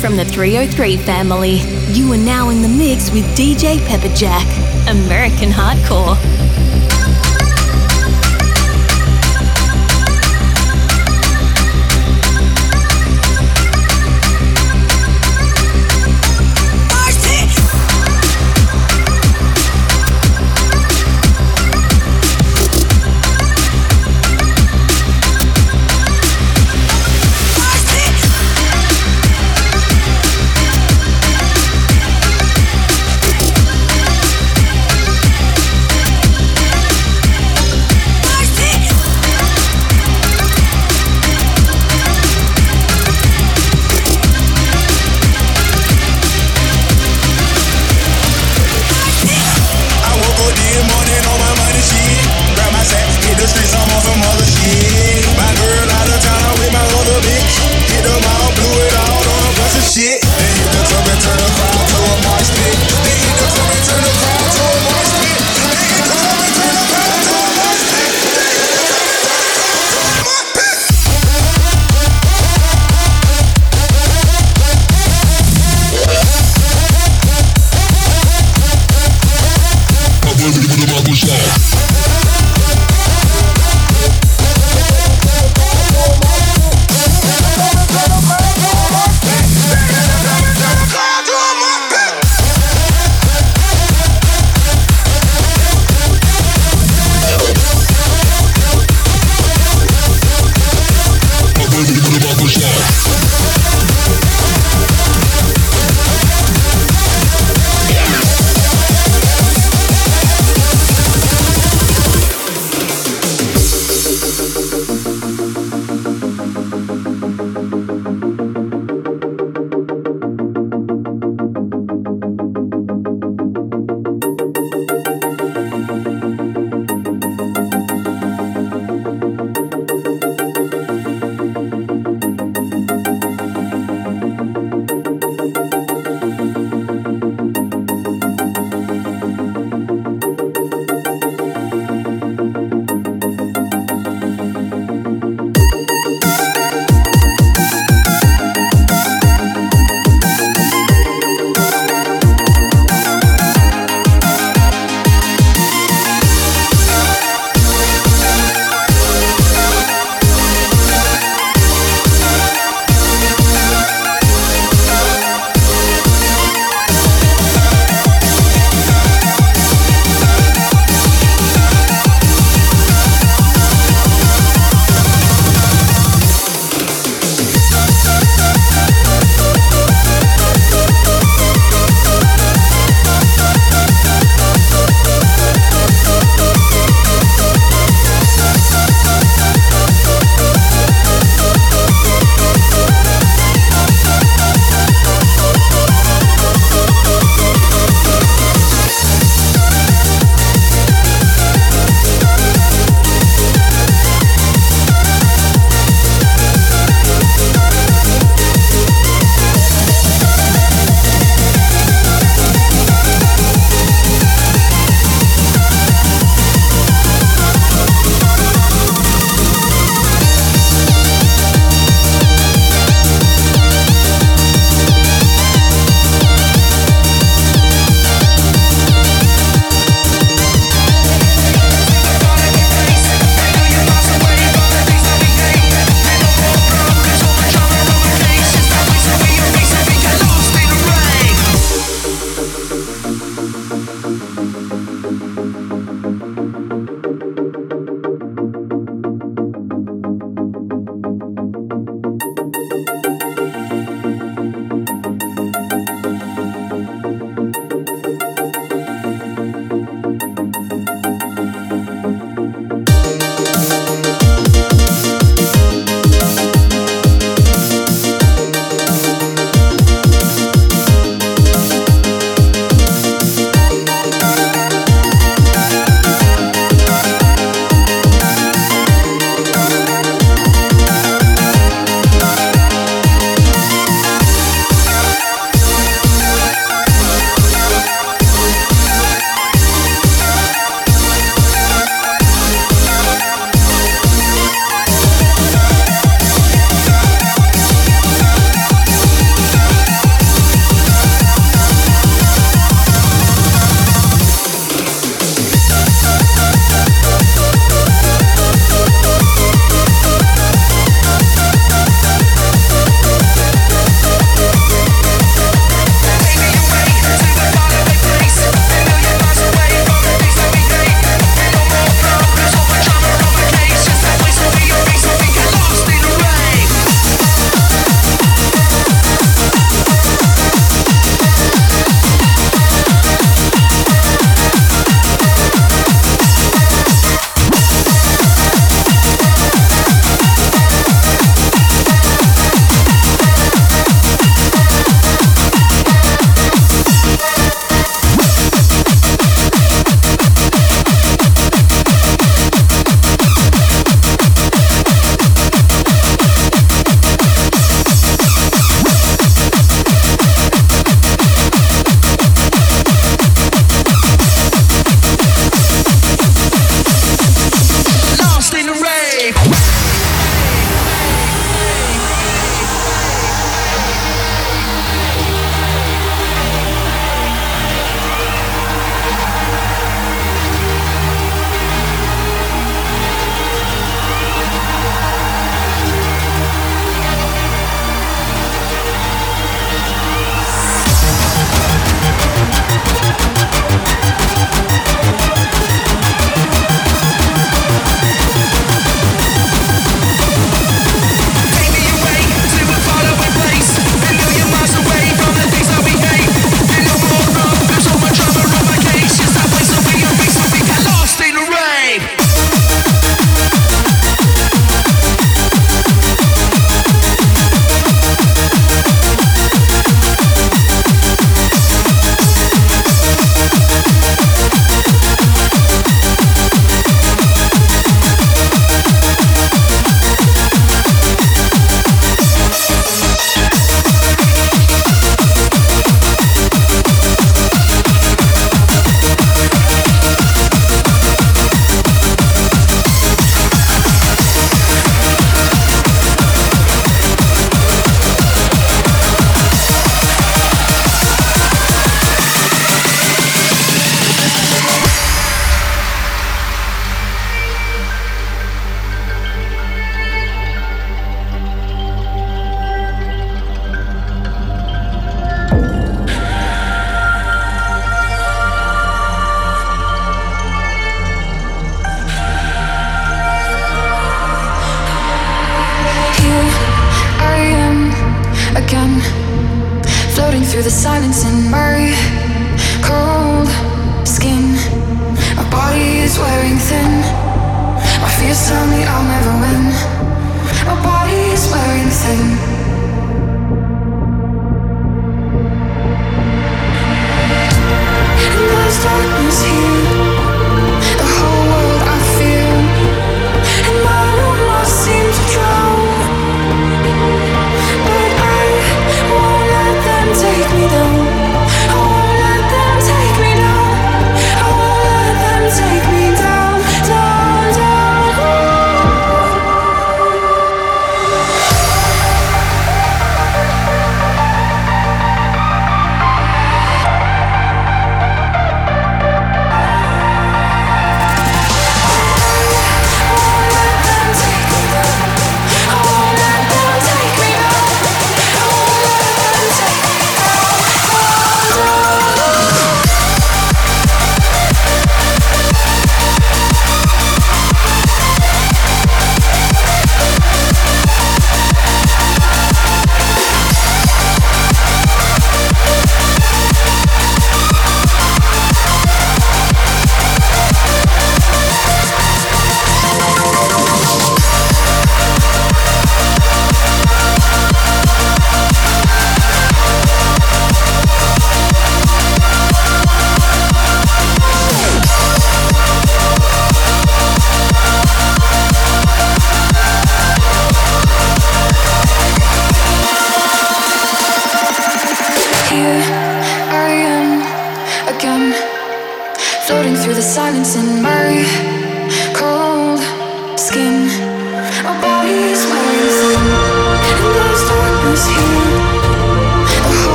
from the 303 family. You are now in the mix with DJ Pepperjack, American Hardcore.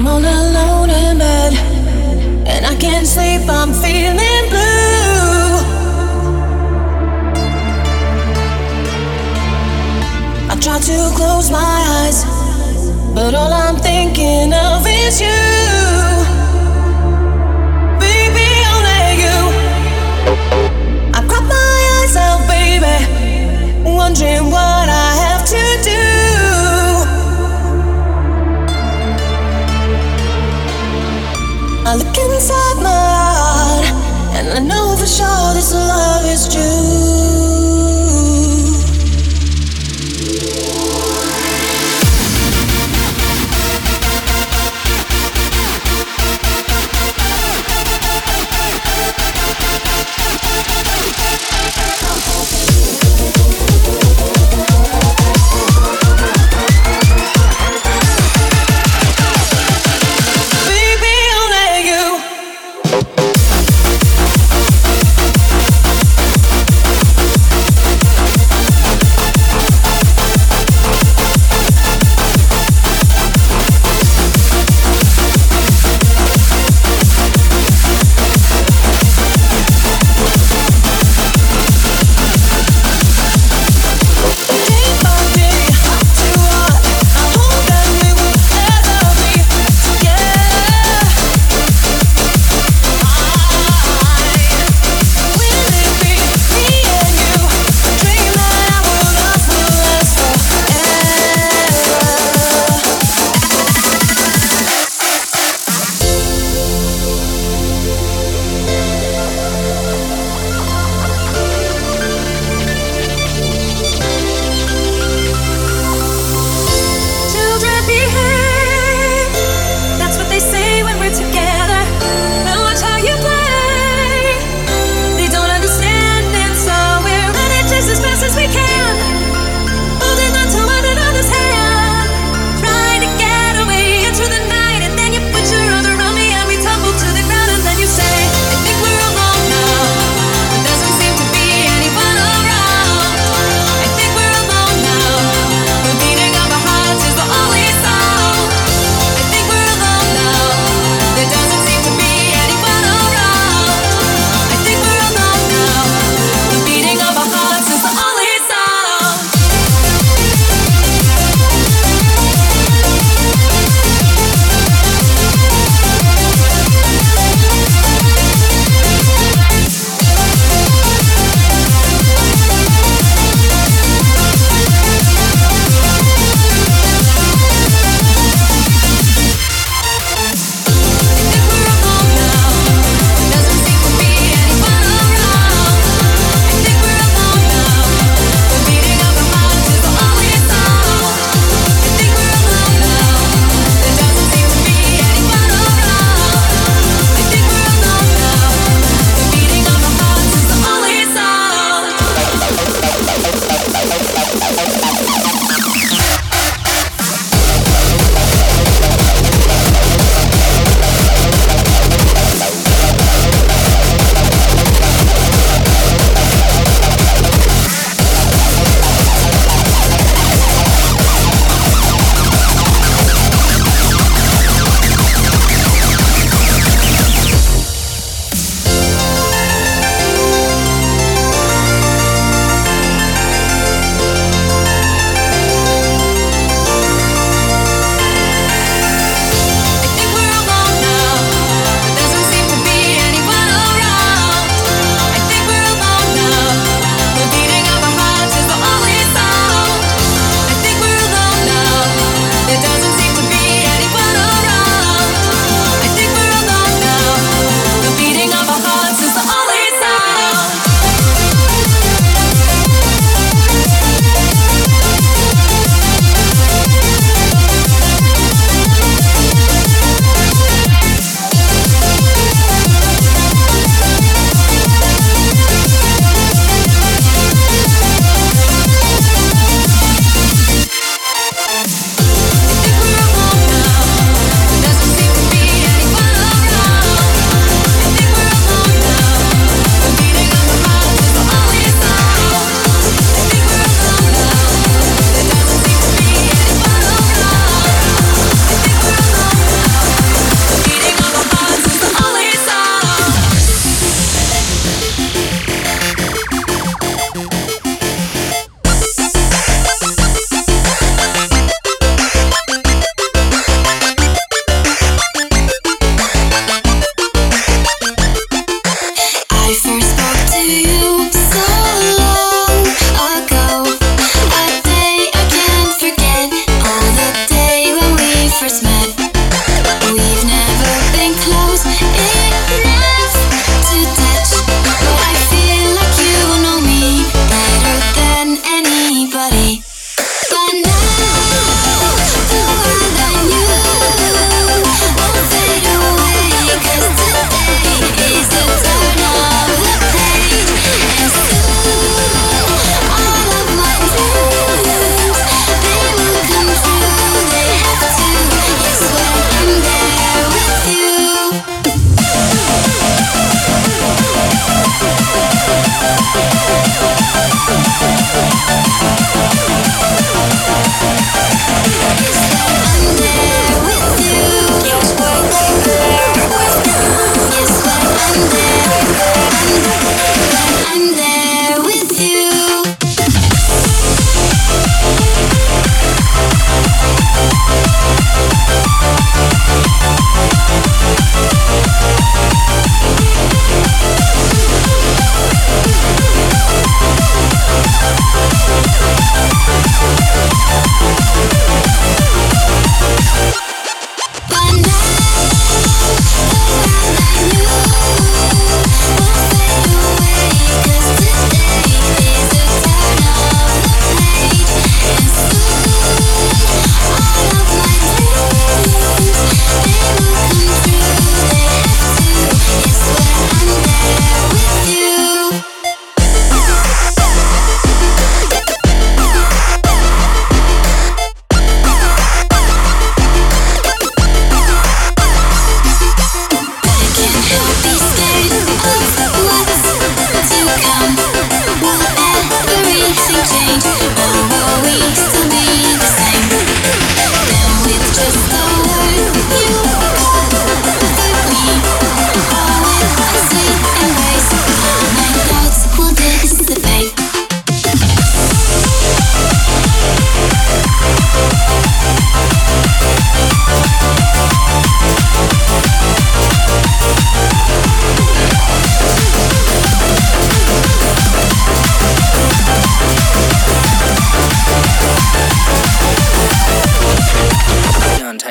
I'm all alone in bed, and I can't sleep, I'm feeling blue. I try to close my eyes, but all I'm thinking of is you.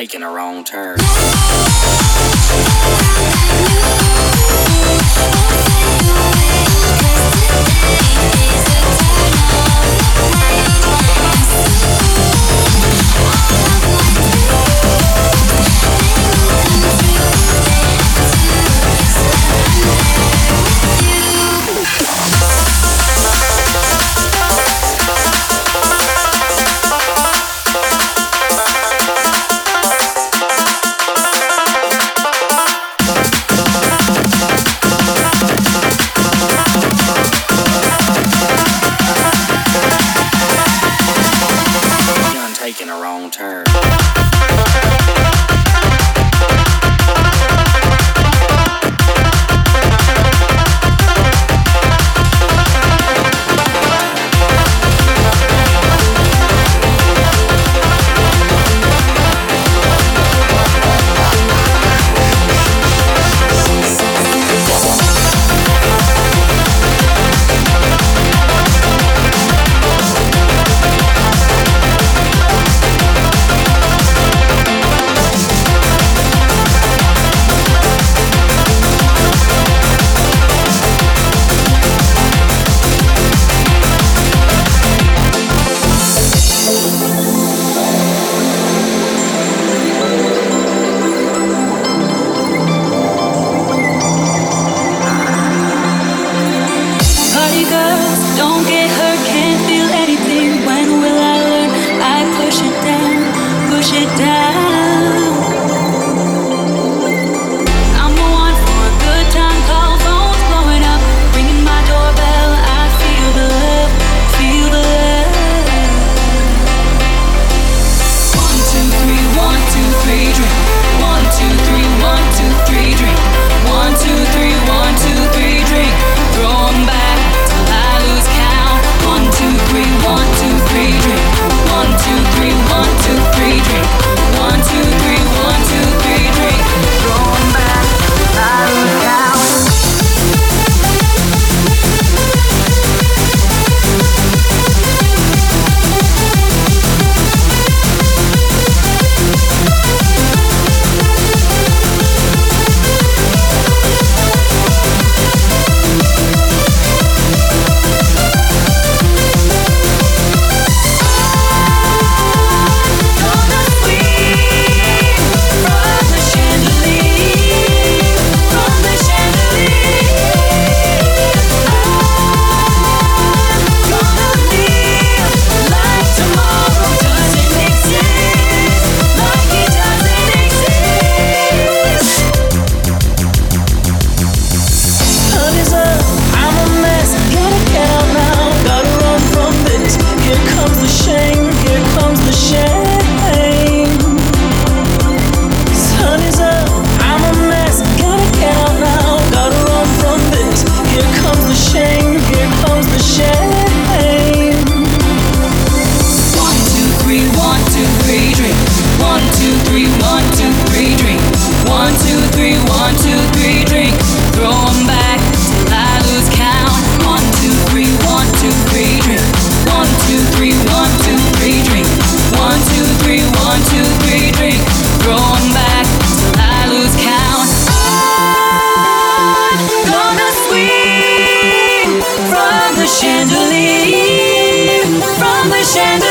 taking a wrong turn. chandelier, from the chandelier.